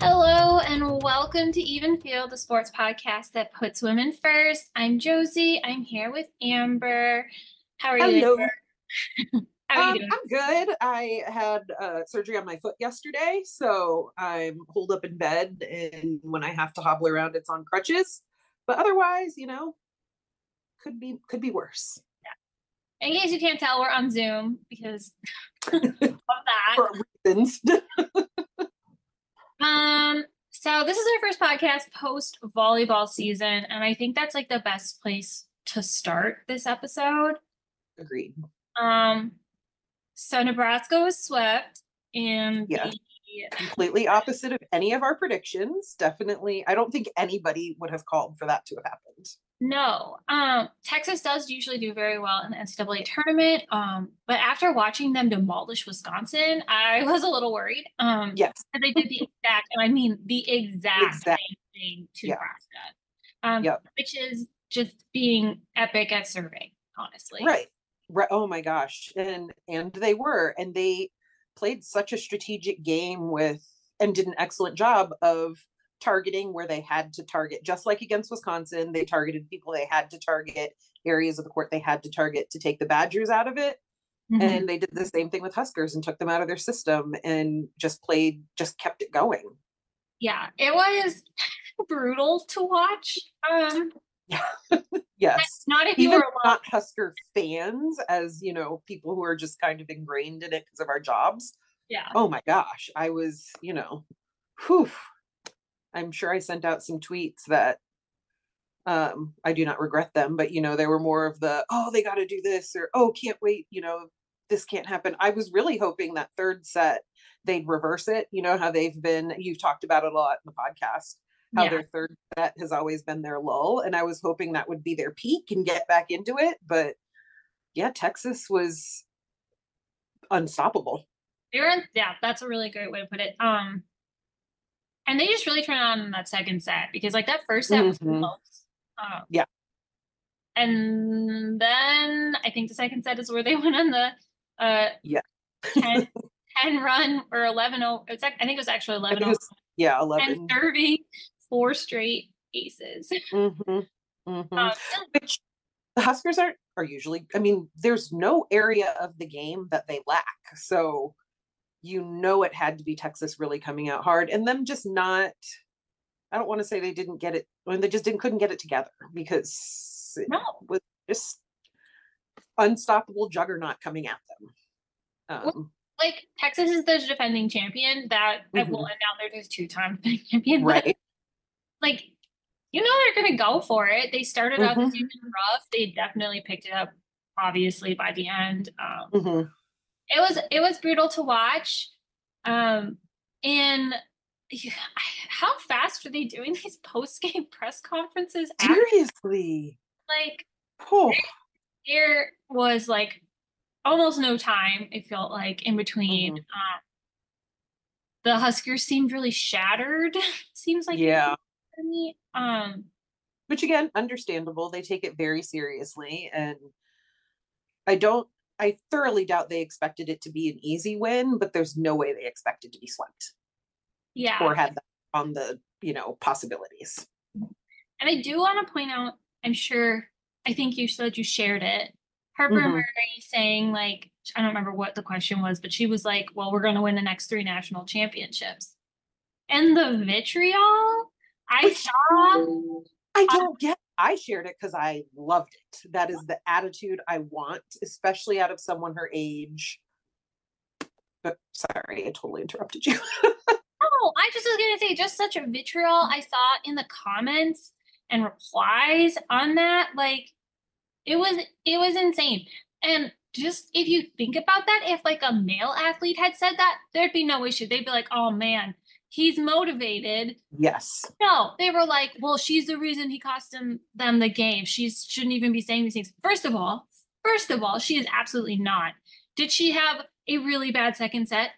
Hello and welcome to Even Field, the sports podcast that puts women first. I'm Josie. I'm here with Ambre. How are you? Hello. How are Um, you doing? I'm good. I had uh, surgery on my foot yesterday, so I'm holed up in bed, and when I have to hobble around, it's on crutches. But otherwise, you know, could be could be worse. In case you can't tell, we're on Zoom because of that. For reasons. Um, so this is our first podcast post volleyball season, and I think that's like the best place to start this episode. Agreed. Um, so Nebraska was swept, and Yeah. the- Completely opposite of any of our predictions. Definitely, I don't think anybody would have called for that to have happened. No, um, Texas does usually do very well in the NCAA tournament. Um, but after watching them demolish Wisconsin, I was a little worried. Um, Yes. they did the exact, and I mean the exact Exact- same thing to Yeah. Nebraska. Um, Yep. which is just being epic at serving, honestly. Right. Right. Oh my gosh. And and they were. And they played such a strategic game with and did an excellent job of targeting where they had to target. Just like against Wisconsin, they targeted people they had to target, areas of the court they had to target to take the Badgers out of it. Mhm. And they did the same thing with Huskers and took them out of their system and just played, just kept it going. yeah, it was brutal to watch. Um, Yes. not if you Even were a not Husker fans, as you know, people who are just kind of ingrained in it because of our jobs. yeah. oh my gosh, I was, you know, whew. I'm sure I sent out some tweets that um I do not regret them, but you know, they were more of the oh, they got to do this or oh, can't wait, you know, this can't happen. I was really hoping that third set they'd reverse it. You know how they've been you've talked about it a lot in the podcast. How Yeah. their third set has always been their lull and I was hoping that would be their peak and get back into it, but yeah, Texas was unstoppable. They were in, yeah, that's a really great way to put it. Um, and they just really turned on in that second set because like that first set was Mhm. close. Um, Yeah. And then I think the second set is where they went on the uh Yeah. 10, 10 run or 11 oh it's I think it was actually I 11 think it was- yeah, 11. and serving four straight aces. Mhm, mhm. Um, Which the Huskers are are usually. I mean, there's no area of the game that they lack. So you know it had to be Texas really coming out hard, and them just not. I don't want to say they didn't get it when they just didn't couldn't get it together because it no, was just unstoppable juggernaut coming at them. Well, Um, like Texas is the defending champion that well, Mhm. and now they're just two time defending champion. but, right. like you know they're gonna go for it. They started out the Mhm. season rough. They definitely picked it up obviously by the end. Um Mhm. It was it was brutal to watch. Um and how fast are they doing these post game press conferences? after? Seriously. Like Oh, there was like almost no time. It felt like in between. Mhm. Um, the Huskers seemed really shattered. Seems like yeah. Um, which again understandable they take it very seriously and i don't i thoroughly doubt they expected it to be an easy win but there's no way they expected to be swept yeah. or had that on the you know possibilities And I do want to point out, I'm sure, I think you said you shared it. Harper Mhm. Murray saying, like, I don't remember what the question was, but she was like, well, we're going to win the next three national championships. And the vitriol I saw, i don't get i shared it because i loved it that is the attitude i want especially out of someone her age but sorry i totally interrupted you oh, I just was going to say, just such a vitriol I saw in the comments and replies on that. Like, it was, it was insane. And just if you think about that, if like a male athlete had said that, there'd be no issue. They'd be like, oh man, he's motivated. yes No, they were like, well, she's the reason he cost him them the game. She shouldn't even be saying these things. First of all, first of all, she is absolutely not. Did she have a really bad second set?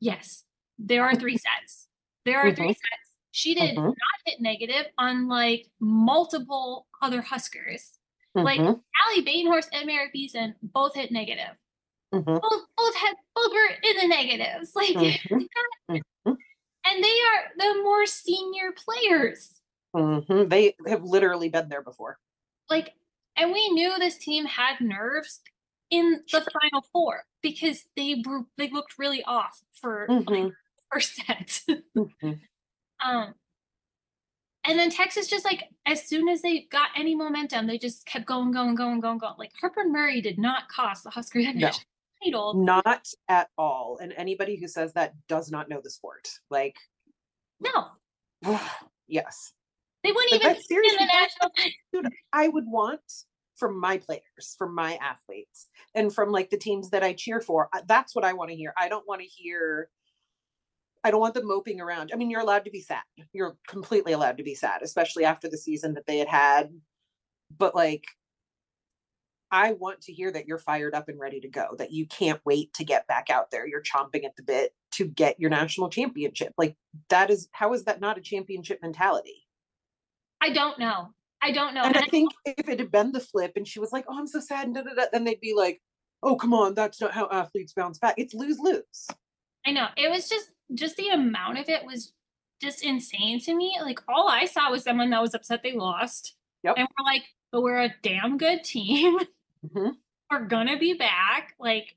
Yes. There are three sets. There are three sets. She did Mhm. not hit negative, on like multiple other Huskers. Like Mhm, Allie Batenhorst and Merritt Beeson both hit negative. mhm. Both, both caliber in the negatives. Like, Mhm. And they are the more senior players. Mhm. They have literally been there before. Like, and we knew this team had nerves in the final four because they were they looked really off for like, Mhm. first set. Mhm. um, and then Texas just like as soon as they got any momentum, they just kept going, going, going, going, going. Like Harper and Murray did not cost the Huskers a No. Title. Not at all. And anybody who says that does not know the sport. Like, No, yes. they wouldn't But even be in seriously the national dude I would want from my players, from my athletes, and from like the teams that I cheer for. That's what I want to hear. I don't want to hear. I don't want them moping around. I mean, you're allowed to be sad. You're completely allowed to be sad, especially after the season that they had had. But like, I want to hear that you're fired up and ready to go. That you can't wait to get back out there. You're chomping at the bit to get your national championship. Like that is how is that not a championship mentality? I don't know. I don't know. And And I think if it had been the flip and she was like, oh, I'm so sad, and da, da, da, then they'd be like, oh, come on, that's not how athletes bounce back. It's lose lose. I know it was just just the amount of it was just insane to me. Like all I saw was someone that was upset they lost. Yep. And we're like, but we're a damn good team. Mhm. We're gonna be back. Like,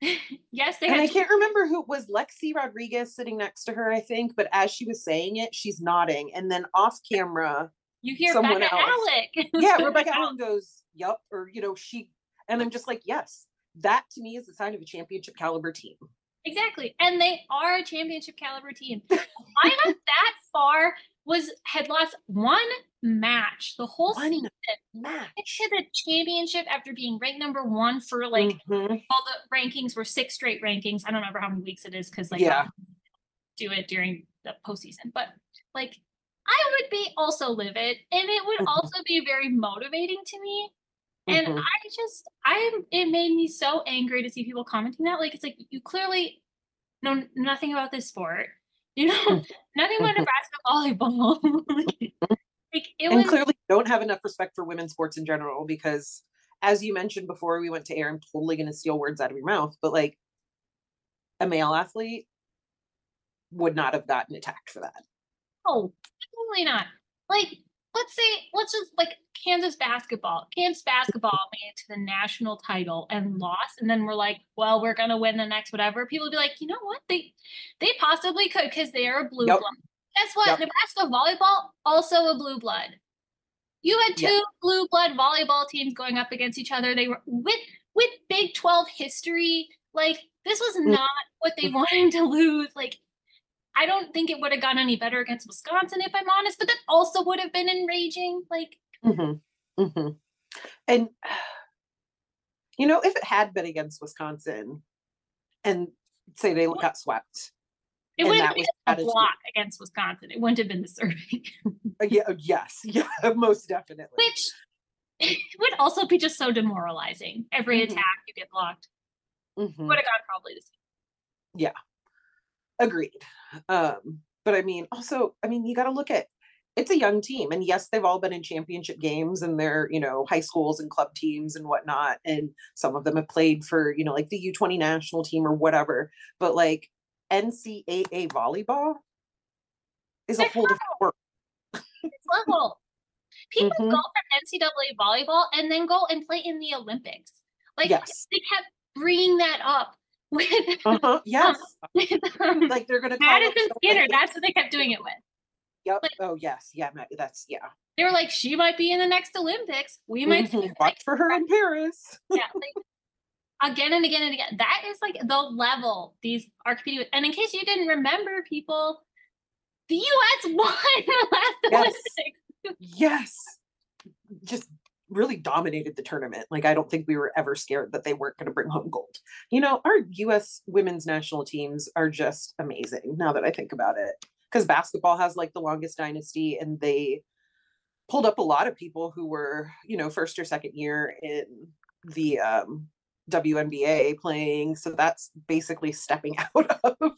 yes, they And I can't remember who it was Lexi Rodriguez sitting next to her, I think, but as she was saying it, she's nodding. And then off camera, you hear someone Bekka else. Allick. yeah, Rebecca Allen goes, Yup, or you know, she and I'm just like, yes, that to me is a sign of a championship caliber team. Exactly. And they are a championship caliber team. Why not that far was had lost one match the whole One season. Match. To the championship after being ranked number one for like Mhm. all the rankings were six straight rankings. I don't remember how many weeks it is because like Yeah. Do it during the postseason. But like I would be also livid and it would Mhm. also be very motivating to me. And Mhm. I just I'm. it made me so angry to see people commenting that. Like it's like you clearly know nothing about this sport. You know nothing about Nebraska volleyball. like, it and was clearly don't have enough respect for women's sports in general because as you mentioned before we went to air i'm totally going to steal words out of your mouth but like a male athlete would not have gotten attacked for that No, absolutely not. Like, let's say, let's just like Kansas basketball. Kansas basketball made it to the national title and lost, and then we're like, well, we're gonna win the next whatever. People would be like, you know what? They they possibly could because they are a blue Yep. blood. Guess what? Yep. Nebraska volleyball also a blue blood. You had two Yeah. blue blood volleyball teams going up against each other. They were with with Big Twelve history. Like this was Mm. not what they wanted to lose. Like I don't think it would have gone any better against Wisconsin, if I'm honest, but that also would have been enraging. Like, hmm hmm and you know if it had been against wisconsin and say they got swept it would have been a block against Wisconsin. It wouldn't have been the serving, uh, yeah uh, yes yeah most definitely which it would also be just so demoralizing. Every Mhm. attack you get blocked. Mhm. Would have gone probably the same. Agreed um but i mean also i mean you got to look at it's a young team and yes they've all been in championship games and they're you know high schools and club teams and whatnot and some of them have played for you know like the u20 national team or whatever but like ncaa volleyball is a whole different world It's level. People Mhm. go from NCAA volleyball and then go and play in the Olympics. Like yes they kept bringing that up with, uh-huh yes with um, like they're gonna call Madison Skinner. That's what they kept doing it with. yep like- oh yes yeah that's yeah They were like, she might be in the next Olympics. We might Mhm. her watch for her in paris yeah, like, again and again and again. That is like the level these are competing with. And in case you didn't remember, people, the U.S. won the last Yes. Olympics. yes just really dominated the tournament. Like i don't think we were ever scared that they weren't going to bring home gold. You know our us women's national teams are just amazing now that i think about it. Because basketball has like the longest dynasty and they pulled up a lot of people who were you know first or second year in the um WNBA playing so that's basically stepping out of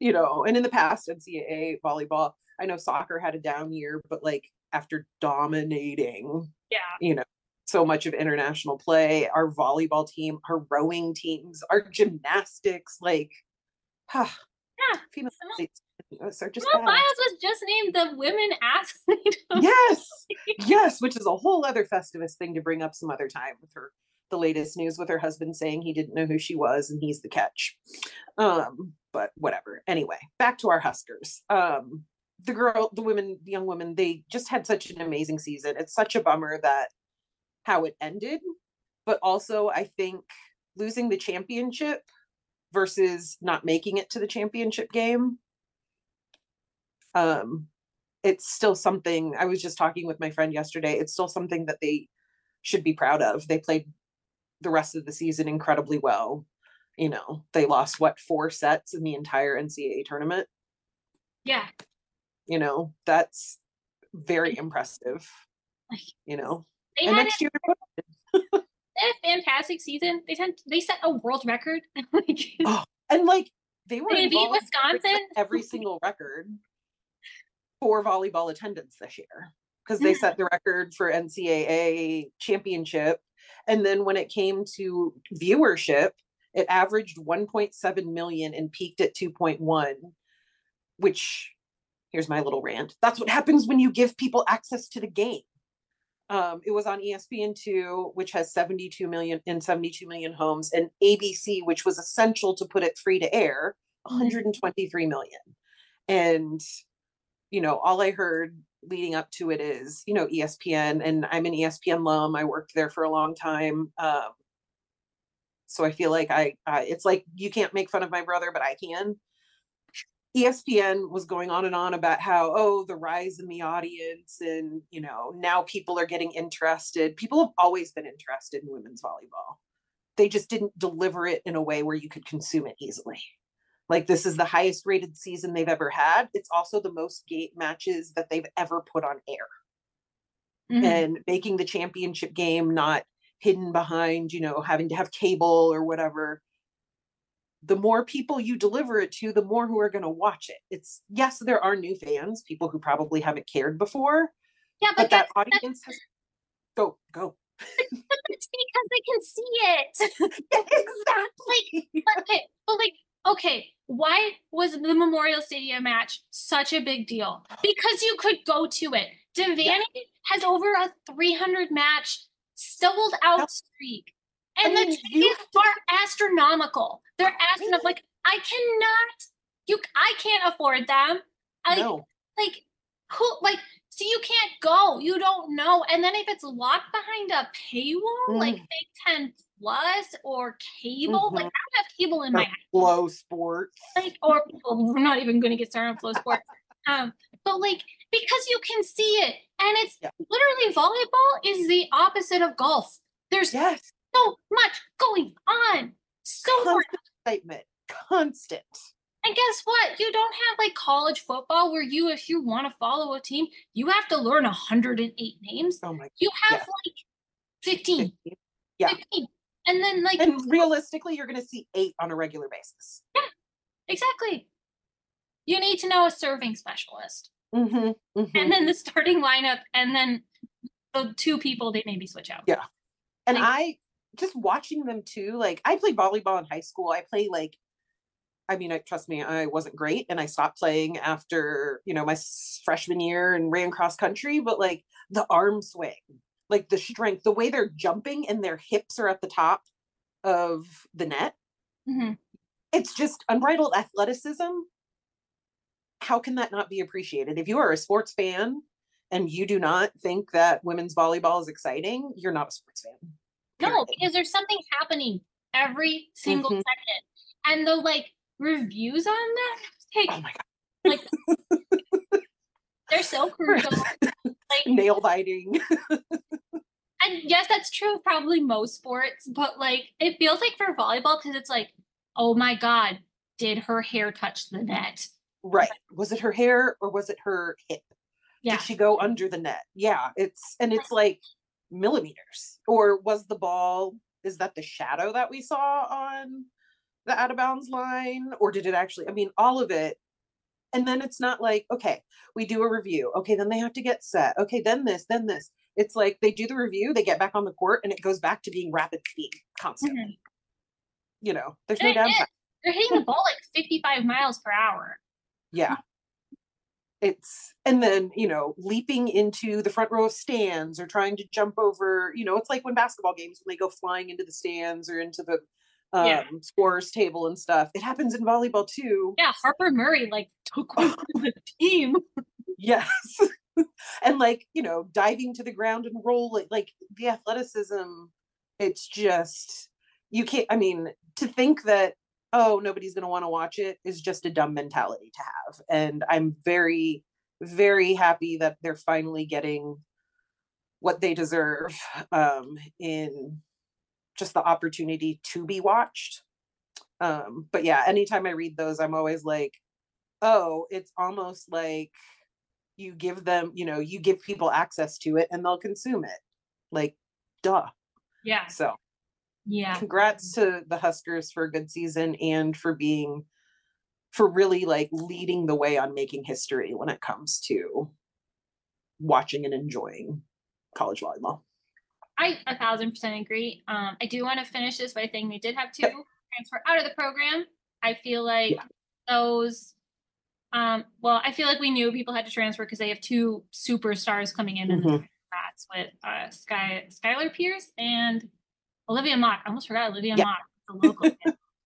you know and in the past NCAA volleyball I know soccer had a down year but like after dominating Yeah. you know so much of international play, our volleyball team, our rowing teams, our gymnastics, like, ah, Yeah. female athletes are just Simone. Biles was just named the women athlete. yes yes which is a whole other festivus thing to bring up some other time with her the latest news with her husband saying he didn't know who she was and he's the catch um but whatever anyway back to our huskers um the girl the women the young women they just had such an amazing season. It's such a bummer that how it ended but also i think losing the championship versus not making it to the championship game um it's still something i was just talking with my friend yesterday it's still something that they should be proud of. They played the rest of the season incredibly well you know they lost what four sets in the entire ncaa tournament? Yeah. You know that's very mm. impressive you know They and had, next year they had a fantastic season. They sent they set a world record. like, Oh, and like they were They beat in Wisconsin. every single record for volleyball attendance this year because they set the record for NCAA championship and then when it came to viewership it averaged 1.7 million and peaked at 2.1 which here's my little rant. That's what happens when you give people access to the game. Um, it was on espn2 which has 72 million in 72 million homes and abc which was essential to put it free to air 123 million. And you know all i heard leading up to it is you know espn and i'm an espn alum. I worked there for a long time um, so i feel like I, I it's like you can't make fun of my brother but i can espn was going on and on about how oh the rise in the audience and you know now people are getting interested. People have always been interested in women's volleyball. They just didn't deliver it in a way where you could consume it easily. Like this is the highest rated season they've ever had. It's also the most gate matches that they've ever put on air. Mhm. and making the championship game not hidden behind you know having to have cable or whatever the more people you deliver it to the more who are going to watch it it's yes there are new fans people who probably haven't cared before yeah, but but that audience has go go that's because they can see it. exactly but okay, but like, okay, why was the Memorial Stadium match such a big deal? Because you could go to it. Devaney has over a 300 match sold out streak. I And the mean, you tickets are astronomical. They're astronomical. Like, I cannot, you, I can't afford them. I, no like who like so you can't go you don't know and then if it's locked behind a paywall like Mm. big 10 plus or cable like i don't have cable in my Or house flow sports like or well, we're not even going to get started on flow sports um but like because you can see it and it's Yeah. literally volleyball is the opposite of golf there's yes so much going on so much excitement constant And guess what? You don't have like college football where you, if you want to follow a team, you have to learn 108 names. oh my You have Yeah. like 15, 15. Yeah. 15. And then like and realistically you're going to see eight on a regular basis Yeah, exactly. You need to know a serving specialist. mm-hmm, And then the starting lineup and then the two people they maybe switch out. Yeah. and like- i just watching them too like i played volleyball in high school i play like i mean I, trust me i wasn't great and i stopped playing after you know my freshman year and ran cross country but like the arm swing like the strength the way they're jumping and their hips are at the top of the net Mhm. it's just unbridled athleticism. How can that not be appreciated? If you are a sports fan and you do not think that women's volleyball is exciting you're not a sports fan No, because there's something happening every single Mhm. second. And the like reviews on that, take oh my god like they're so crucial. like nail biting and yes, that's true of probably most sports, but like it feels like for volleyball because it's like, oh my god, did her hair touch the net? right was it her hair or was it her hip Yeah. did she go under the net yeah it's and it's like millimeters or was the ball is that the shadow that we saw on the out of bounds line or did it actually i mean all of it. And then it's not like okay we do a review okay then they have to get set okay then this then this. It's like they do the review they get back on the court and it goes back to being rapid speed constantly. Mhm. you know there's And no downtime They're hitting the ball like 55 miles per hour. yeah it's and then you know leaping into the front row of stands or trying to jump over you know it's like when basketball games when they go flying into the stands or into the um Yeah. scorers table and stuff it happens in volleyball too Yeah, Harper Murray like took the team. yes and like you know diving to the ground and rolling like the athleticism it's just you can't i mean to think that oh nobody's going to want to watch it is just a dumb mentality to have. And i'm very very happy that they're finally getting what they deserve um in just the opportunity to be watched. Um but yeah anytime i read those i'm always like oh it's almost like you give them you know you give people access to it and they'll consume it. Like duh. Yeah, so yeah. congrats to the huskers for a good season and for being for really like leading the way on making history when it comes to watching and enjoying college volleyball I a thousand percent agree. Um, I do want to finish this by saying they did have two Yep. transfer out of the program. I feel like Yeah. those. Um, well, I feel like we knew people had to transfer because they have two superstars coming in in the class with uh, Sky Skylar Pierce and Olivia Mauch. I almost forgot Olivia Yeah. Mauch, the local.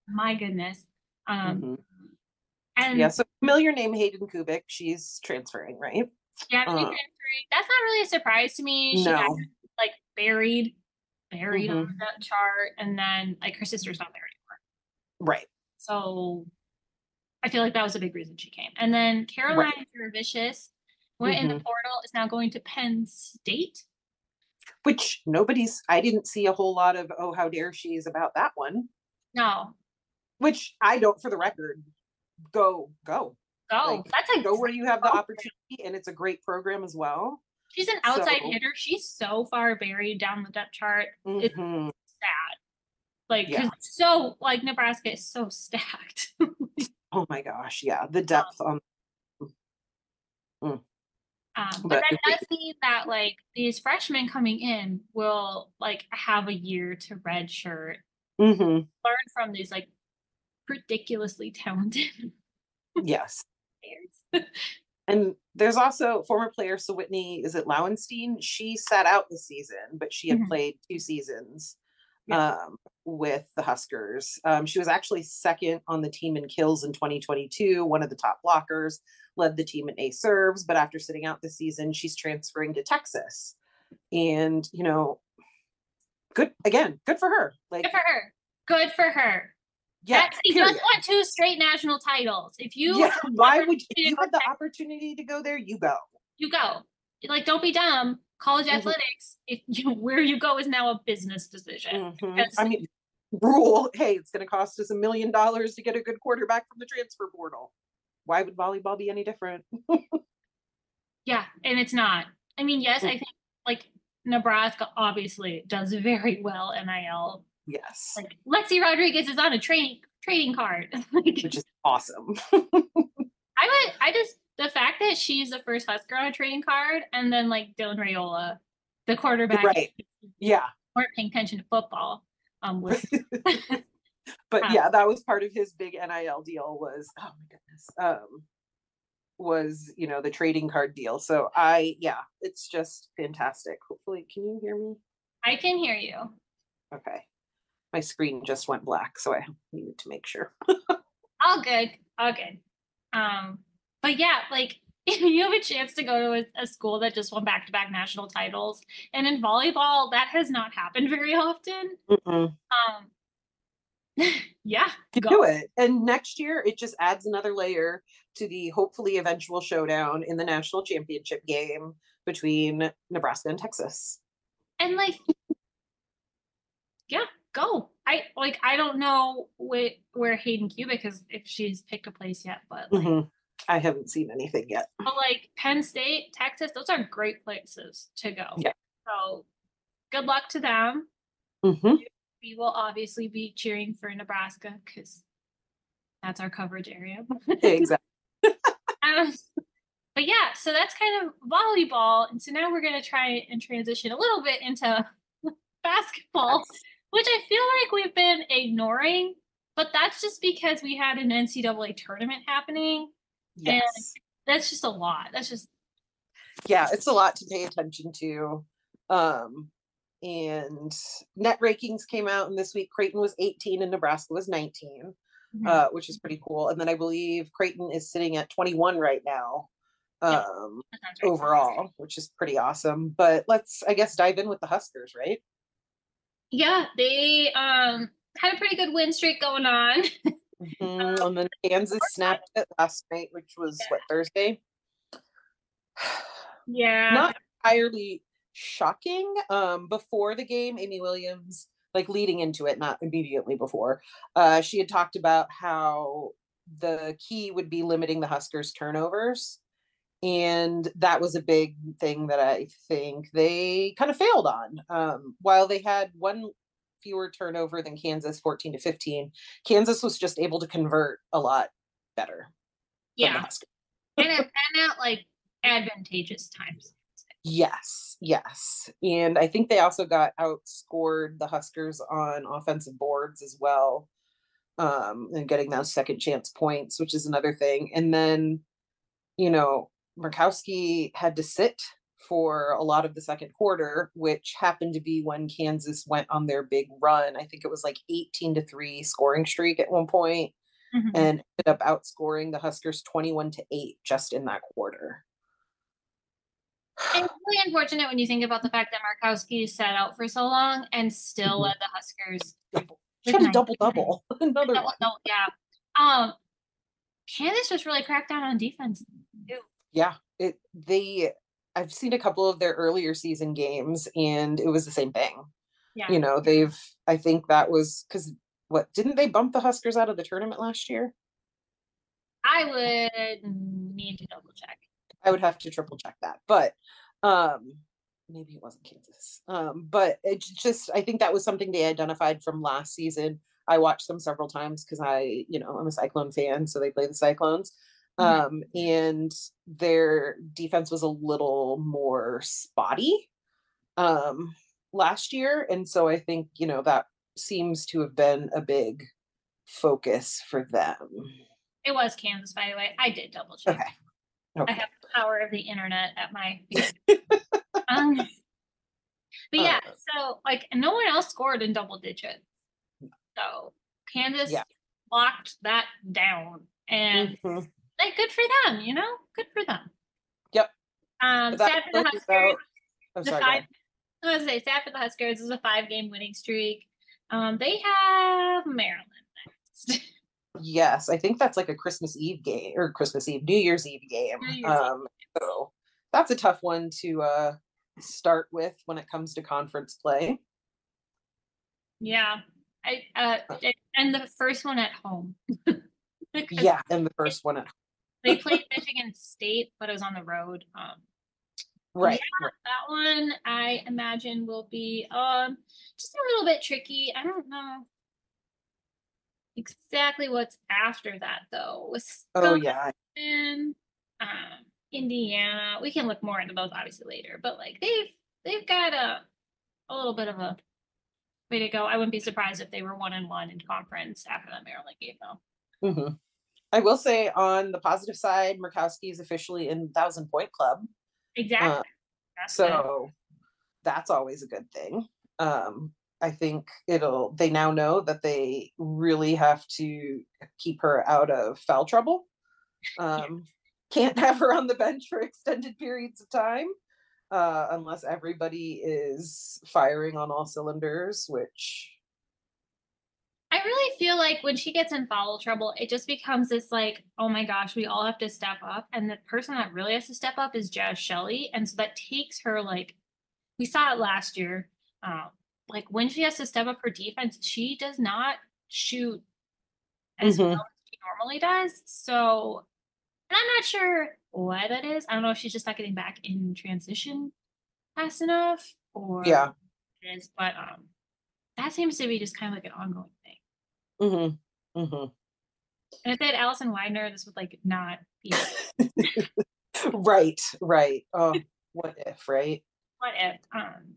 My goodness. Um, Mhm. and yeah so familiar name hayden kubik she's transferring right Yeah, she's Uh, transferring. That's not really a surprise to me. She got no like buried, buried Mm-hmm. on that chart, and then like her sister's not there anymore. right So I feel like that was a big reason she came. And then Caroline Jurevicius went in the Mhm. portal, is now going to Penn State. Which nobody's i didn't see a whole lot of oh how dare she's about that one No, which i don't for the record go go go. Like, That's a go where you have the opportunity and it's a great program as well she's an outside So- hitter. She's so far buried down the depth chart. It's Mhm. sad. like Yeah. so like Nebraska is so stacked. oh my gosh yeah the depth on Um, but, But that does mean that like these freshmen coming in will like have a year to redshirt, Mhm. learn from these like ridiculously talented yes players. and there's also former player so whitney is it lauenstein she sat out this season but she had Mhm. played two seasons Yeah. um, with the huskers um, she was actually second on the team in kills in 2022 one of the top blockers led the team in a serves but after sitting out this season she's transferring to texas and you know good again good for her like Good for her. Good for her. yeah she just won two straight national titles. If you yeah why would you, if you had the opportunity to go there you go you go. Like, don't be dumb. College Mhm. athletics, if you where you go is now a business decision. Mhm. I mean, rule. Hey, it's going to cost us a million dollars to get a good quarterback from the transfer portal. Why would volleyball be any different? Yeah, and it's not. I mean, yes, Mm. I think like Nebraska obviously does very well NIL. Yes, Like Lexi Rodriguez is on a training trading card. which is awesome. I would, I just the fact that she's the first Husker on a trading card, and then like Dylan Raiola, the quarterback, right. Yeah, weren't paying attention to football. Um, was but yeah, that was part of his big NIL deal. Was oh my goodness. Um, was you know the trading card deal. So I yeah, it's just fantastic. Hopefully, can you hear me? I can hear you. Okay, my screen just went black, so I needed to make sure. All good, all good. Um, but yeah, like if you have a chance to go to a, a school that just won back to back national titles, and in volleyball that has not happened very often. Mm-mm. Um, yeah, go. do it. And next year, it just adds another layer to the hopefully eventual showdown in the national championship game between Nebraska and Texas. and like yeah go i like i don't know where where hayden kubik is if she's picked a place yet but like, Mhm. I haven't seen anything yet. but like penn state texas those are great places to go Yeah. so good luck to them Mhm. we will obviously be cheering for nebraska because that's our coverage area Exactly. Um, but yeah, so that's kind of volleyball, and so now we're gonna try and transition a little bit into basketball, Yes. which I feel like we've been ignoring. But that's just because we had an NCAA tournament happening. Yes. That's just a lot. That's just yeah, it's a lot to pay attention to. Um, and net rankings came out, and this week Creighton was 18 and Nebraska was 19, Mhm. uh, which is pretty cool. And then I believe Creighton is sitting at 21 right now, um, right. overall, which is pretty awesome. But let's, I guess, dive in with the Huskers, right? Yeah, they um had a pretty good win streak going on. Mhm, And then Kansas snapped it last night, which was what Thursday. yeah. not entirely shocking. Um, before the game, Amy Williams, like leading into it, not immediately before, uh, she had talked about how the key would be limiting the Huskers' turnovers. And that was a big thing that I think they kind of failed on. Um, while they had one fewer turnover than Kansas, 14 to 15, Kansas was just able to convert a lot better. yeah. And at, and at like advantageous times. Yes, yes. And I think they also got outscored the Huskers on offensive boards as well. Um, and getting those second chance points, which is another thing. And then, you know, Murkowski had to sit for a lot of the second quarter, which happened to be when Kansas went on their big run. I think it was like 18 to 3 scoring streak at one point Mhm. and ended up outscoring the Huskers 21 to 8 just in that quarter. And it's really unfortunate when you think about the fact that Markowski sat out for so long and still Mhm. led the Huskers. She had a double double. Another Double- double- yeah. Um, Kansas just really cracked down on defense. too. Yeah, it they I've seen a couple of their earlier season games and it was the same thing. Yeah. You know, they've I think that was cuz what didn't they bump the Huskers out of the tournament last year? I would need to double check. I would have to triple check that. But um maybe it wasn't Kansas. Um but it's just I think that was something they identified from last season. I watched them several times cuz I, you know, I'm a Cyclone fan, so they play the Cyclones. Mhm. Um and their defense was a little more spotty um last year and so I think, you know, that seems to have been a big focus for them. It was Kansas, by the way. I did double check. Okay. I have the power of the internet at my um, but yeah, Uh, so like no one else scored in double digits. So Kansas Yeah. locked that down. And Mhm. Like good for them, you know? Good for them. Yep. Um sad for the Huskers. the sorry, five. I was gonna say sad for the Huskers is a five game winning streak. Um they have Maryland next. Yes, I think that's like a Christmas Eve game or Christmas Eve, New Year's Eve game. Year's Eve. um, so that's a tough one to uh, start with when it comes to conference play. yeah. I uh and the first one at home. Yeah, and the first one at they played Michigan State, but it was on the road. Um right. Yeah, that one I imagine will be um just a little bit tricky. I don't know exactly what's after that though. Oh yeah, um, Indiana. We can look more into those obviously later, but like they've they've got a a little bit of a way to go. I wouldn't be surprised if they were one and one in conference after that Maryland game though. hmm I will say on the positive side, Markowski is officially in Thousand Point Club, Exactly. Uh, That's good. so that's always a good thing. Um, I think it'll. They now know that they really have to keep her out of foul trouble. Um, can't have her on the bench for extended periods of time uh, unless everybody is firing on all cylinders, which really feel like when she gets in foul trouble, it just becomes this like, oh my gosh, we all have to step up. And the person that really has to step up is Jaz Shelley. And so that takes her like we saw it last year. Um, like when she has to step up her defense, she does not shoot as Mhm. well as she normally does. So and I'm not sure why that is. I don't know if she's just not getting back in transition fast enough or Yeah. is, but um that seems to be just kind of like an ongoing thing. hmm Mm-hmm. And if they had Allison Weidner, this would like not be right, right. Oh, what if, right? what if. Um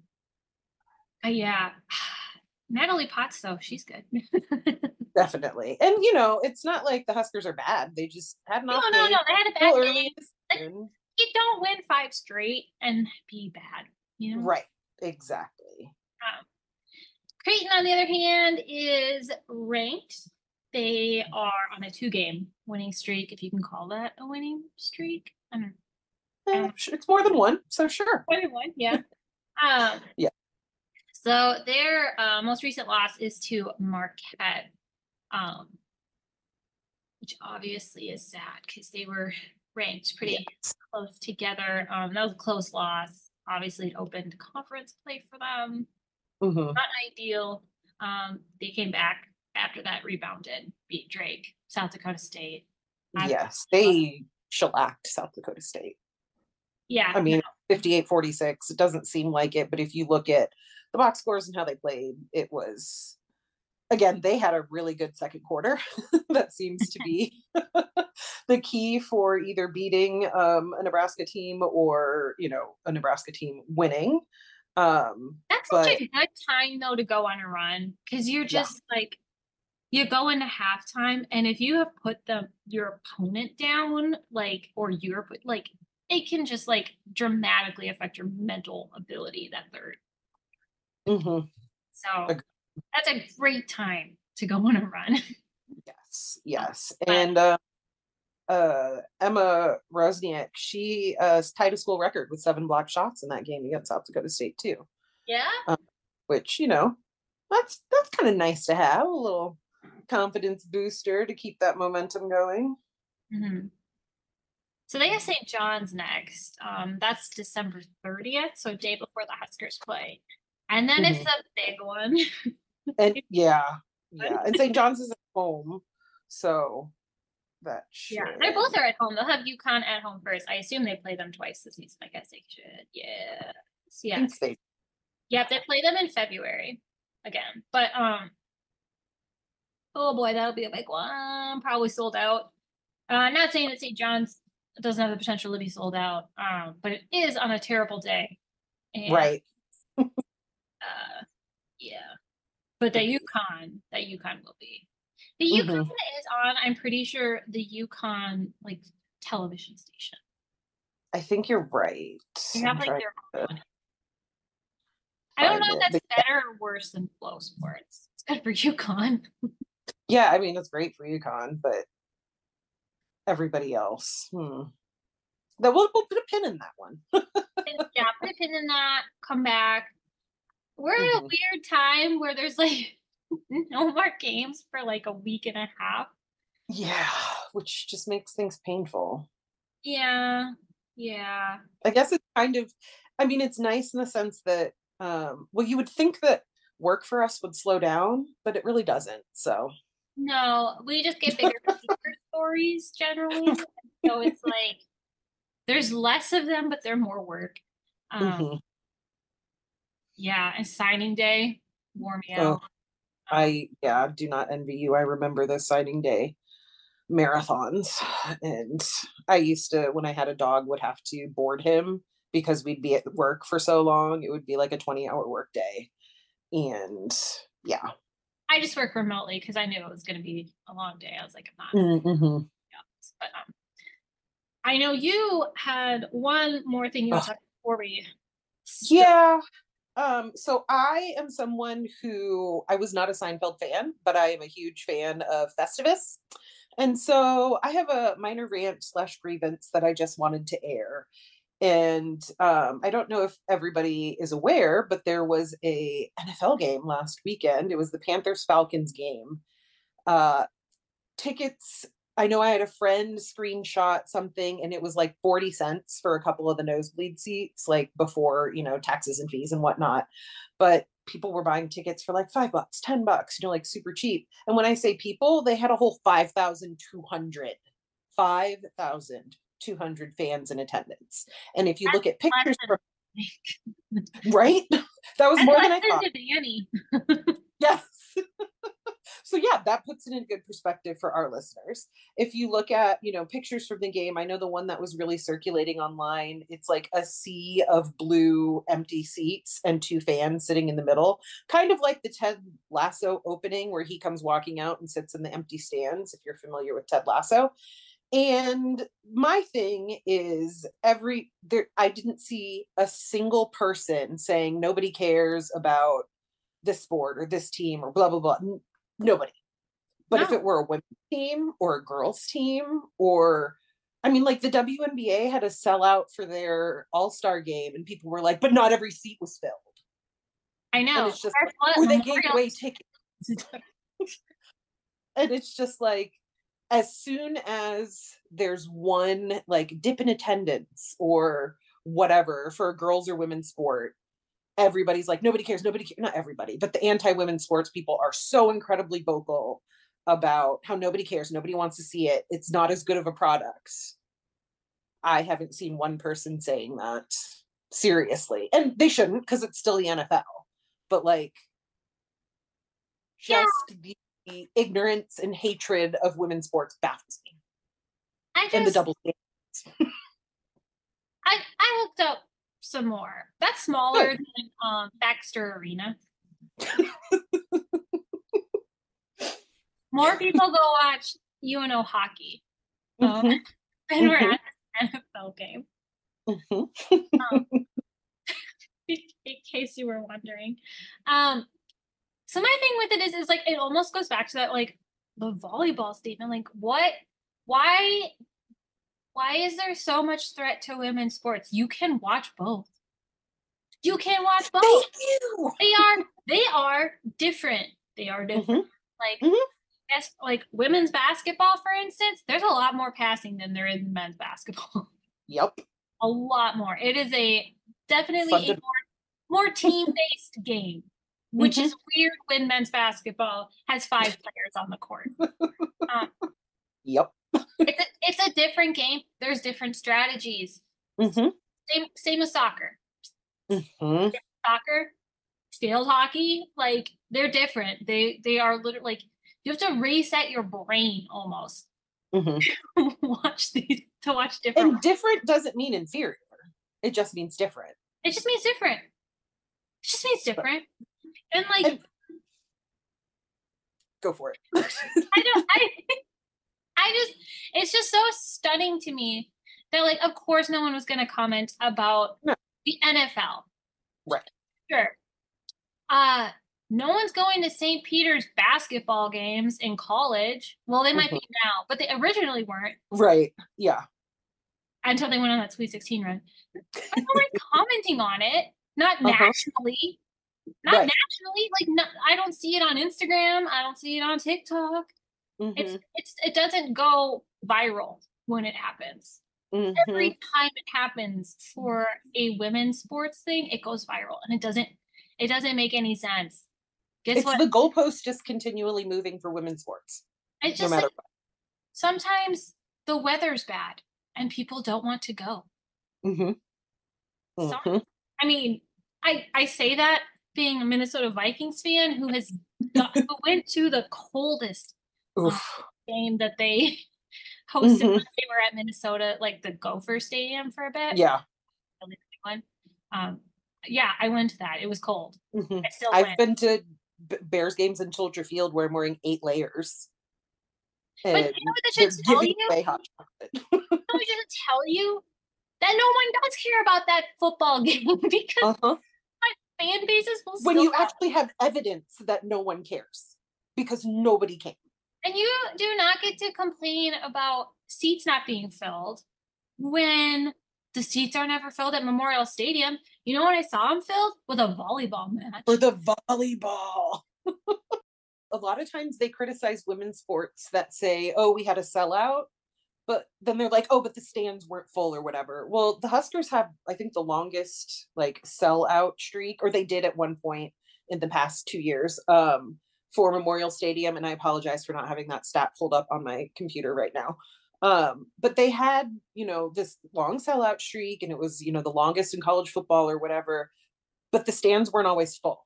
uh, yeah. Natalie Potts though, she's good. Definitely. And you know, it's not like the Huskers are bad. They just had an no, off no, no, they had a bad game. season. You don't win five straight and be bad, you know? Right. Exactly. Um, Creighton, on the other hand, is ranked. They are on a two-game winning streak, if you can call that a winning streak. I don't know. Sh- it's more than one, so sure. More than one, yeah. um, Yeah. So their uh, most recent loss is to Marquette, um, which obviously is sad because they were ranked pretty close together. Um, that was a close loss. Obviously, it opened conference play for them. Mhm. Not ideal. Um, they came back after that, rebounded, beat Drake, South Dakota State. I- Yes, they shellacked South Dakota State. Yeah, I mean, 58 46. It doesn't seem like it, but if you look at the box scores and how they played, it was again, they had a really good second quarter. that seems to be the key for either beating um, a Nebraska team or, you know, a Nebraska team winning. Um, That's such a good time though to go on a run because you're Yeah. just like you go into halftime and if you have put the your opponent down like or you're put like it can just like dramatically affect your mental ability that third. mhm, So that's a great time to go on a run. Yes, yes. but- And uh, uh, Emma Ronsiek, she uh, tied a school record with seven block shots in that game against South Dakota State, too. yeah. which you know that's that's kind of nice to have a little confidence booster to keep that momentum going hmm So they have St. John's next. Um, that's December 30th, so day before the Huskers play. And then it's a big one. and yeah yeah and st john's is at home so that Yeah, they both are at home. They'll have UConn at home first. I assume they play them twice this season. I guess they should. Yeah. Yes. they- Yep, they play them in February again. But um oh boy, that'll be a big one. Probably sold out. Uh not saying that St. John's doesn't have the potential to be sold out, um, but it is on a terrible day. And, right Uh yeah. But the UConn, that UConn will be. The Mhm. UConn is on, I'm pretty sure, the UConn like television station. i think you're right They have like their own. I don't know if that's But better or worse than Flow Sports. It's good for UConn. yeah i mean it's great for UConn, but everybody else hmm. that we'll, we'll put a pin in that one yeah, put a pin in that. Come back. We're in a weird time where there's like no more games for like a week and a half. yeah which just makes things painful Yeah, yeah. I guess it's kind of I mean it's nice in the sense that um well you would think that work for us would slow down, but it really doesn't. So No, we just get bigger stories generally. So it's like there's less of them, but they're more work. Um, mhm. Yeah, and signing day wore me Oh. I yeah, do not envy you. I remember the signing day marathons and I used to when I had a dog would have to board him because we'd be at work for so long. It would be like a 20 hour work day. And yeah. I just work remotely because I knew it was going to be a long day. I was like, I'm not. Mm-hmm. But um, I know you had one more thing you Ugh. to before we. Yeah. Um, so I am someone who I was not a Seinfeld fan, but I am a huge fan of Festivus. And so I have a minor rant slash grievance that I just wanted to air. And um, I don't know if everybody is aware, but there was a NFL game last weekend. It was the Panthers Falcons game. Uh, tickets I know I had a friend screenshot something and it was like 40 cents for a couple of the nosebleed seats, like before, you know, taxes and fees and whatnot. But people were buying tickets for like five bucks, 10 bucks, you know, like super cheap. And when I say people, they had a whole 5,200, 5,200 fans in attendance. And if you look at pictures from, right? That was That's more than I thought. Danny. Yes. So yeah that puts it in good perspective for our listeners if you look at you know pictures from the game i know the one that was really circulating online it's like a sea of blue empty seats and two fans sitting in the middle kind of like the ted lasso opening where he comes walking out and sits in the empty stands if you're familiar with ted lasso and my thing is every there I didn't see a single person saying nobody cares about this sport or this team or blah blah blah. Nobody. But no. if it were a women's team or a girls team or I mean like the WNBA had a sellout for their all-star game and people were like, but not every seat was filled. I know. And it's just like, or they gave away tickets. and it's just like as soon as there's one like dip in attendance or whatever for a girls or women's sport everybody's like nobody cares nobody cares not everybody but the anti-women sports people are so incredibly vocal about how nobody cares nobody wants to see it it's not as good of a product i haven't seen one person saying that seriously and they shouldn't because it's still the nfl but like just yeah. the ignorance and hatred of women's sports baffles me. I just, and the double standards. I I looked up some more. That's smaller than um, Baxter Arena. more people go watch UNO hockey um, mm-hmm. than we're mm-hmm. at the NFL game. Mm-hmm. um, in case you were wondering. Um, so my thing with it is is like it almost goes back to that like the volleyball statement like what why why is there so much threat to women's sports you can watch both you can watch both Thank you. they are they are different they are different mm-hmm. like mm-hmm. yes like women's basketball for instance there's a lot more passing than there is in men's basketball yep a lot more it is a definitely a more, more team-based game which mm-hmm. is weird when men's basketball has five players on the court. Um, yep. It's a, it's a different game. There's different strategies. Mm-hmm. Same same as soccer. Mm-hmm. Soccer, field hockey, like they're different. They they are literally like you have to reset your brain almost. Mm-hmm. watch these to watch different. And different doesn't mean inferior. It just means different. It just means different. It just means different. And like, and, go for it. I don't. I. I just. It's just so stunning to me that, like, of course, no one was going to comment about no. the NFL. Right. Sure. Uh, no one's going to St. Peter's basketball games in college. Well, they might mm-hmm. be now, but they originally weren't. Right. Yeah. Until they went on that Sweet 16 run. But no one's commenting on it, not uh-huh. nationally not right. naturally like no, i don't see it on instagram i don't see it on tiktok mm-hmm. it's it's it doesn't go viral when it happens mm-hmm. every time it happens for a women's sports thing it goes viral and it doesn't it doesn't make any sense Guess it's what? the goalpost just continually moving for women's sports it's just no like, sometimes the weather's bad and people don't want to go mm-hmm. Mm-hmm. i mean I, I say that being a Minnesota Vikings fan who has got, who went to the coldest game that they hosted mm-hmm. when they were at Minnesota, like the Gopher Stadium for a bit. Yeah. Um, yeah, I went to that. It was cold. Mm-hmm. I still I've went. been to Bears games in Soldier Field where I'm wearing eight layers. But you know what that should tell you? Hot chocolate. you know what should tell you? That no one does care about that football game because uh-huh fan bases will when you actually have evidence that no one cares because nobody came. And you do not get to complain about seats not being filled when the seats are never filled at Memorial Stadium. You know when I saw them filled? With a volleyball match. For the volleyball. a lot of times they criticize women's sports that say, oh, we had a sellout but then they're like, oh, but the stands weren't full or whatever. Well, the Huskers have, I think, the longest like sellout streak, or they did at one point in the past two years um, for Memorial Stadium. And I apologize for not having that stat pulled up on my computer right now. Um, but they had, you know, this long sellout streak, and it was, you know, the longest in college football or whatever. But the stands weren't always full.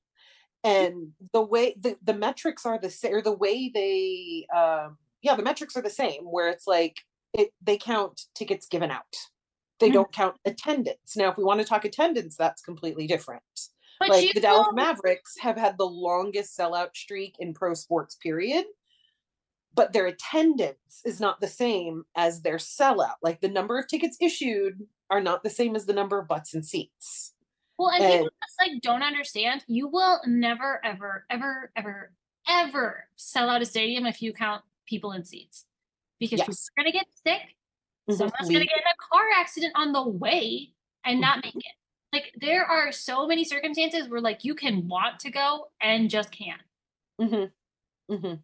and the way the, the metrics are the same or the way they um yeah the metrics are the same where it's like it they count tickets given out they Mhm. don't count attendance now if we want to talk attendance that's completely different But like the dallas mavericks have had the longest sellout streak in pro sports period but their attendance is not the same as their sellout like the number of tickets issued are not the same as the number of butts and seats Well, and people just like don't understand. You will never, ever, ever, ever, ever sell out a stadium if you count people in seats, because people Yes. are gonna get sick. Mhm. Someone's gonna get in a car accident on the way and not make it. Like there are so many circumstances where like you can want to go and just can't. Mhm. Mhm.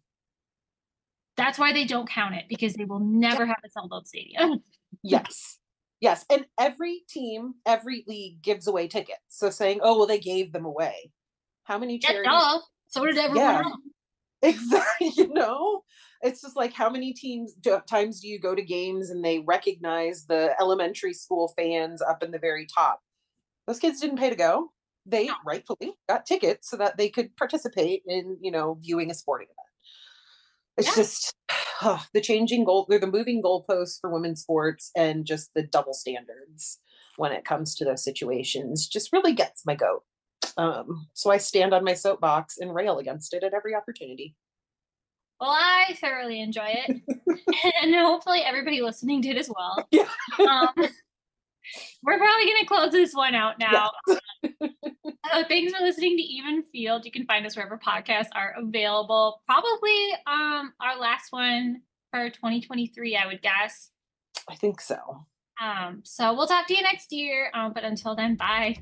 That's why they don't count it because they will never have a sold out stadium. Yes. Yes. And every team, every league gives away tickets. So saying, oh, well, they gave them away. How many charities? duh. So did everyone Yeah. else. Exactly. You know, it's just like how many teams do, times do you go to games and they recognize the elementary school fans up in the very top? Those kids didn't pay to go. They No. rightfully got tickets so that they could participate in, you know, viewing a sporting event. It's Yeah. just the changing goal, or the moving goalposts for women's sports, and just the double standards when it comes to those situations just really gets my goat. Um, so I stand on my soapbox and rail against it at every opportunity. Well, I thoroughly enjoy it, and hopefully everybody listening did as well. Yeah. Um, we're probably gonna close this one out now. Uh, thanks for listening to Even Field. You can find us wherever podcasts are available. Probably um our last one for 2023, I would guess. I think so. Um, so we'll talk to you next year. Um, but until then, bye.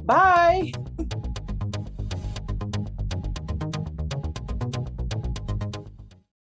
Bye.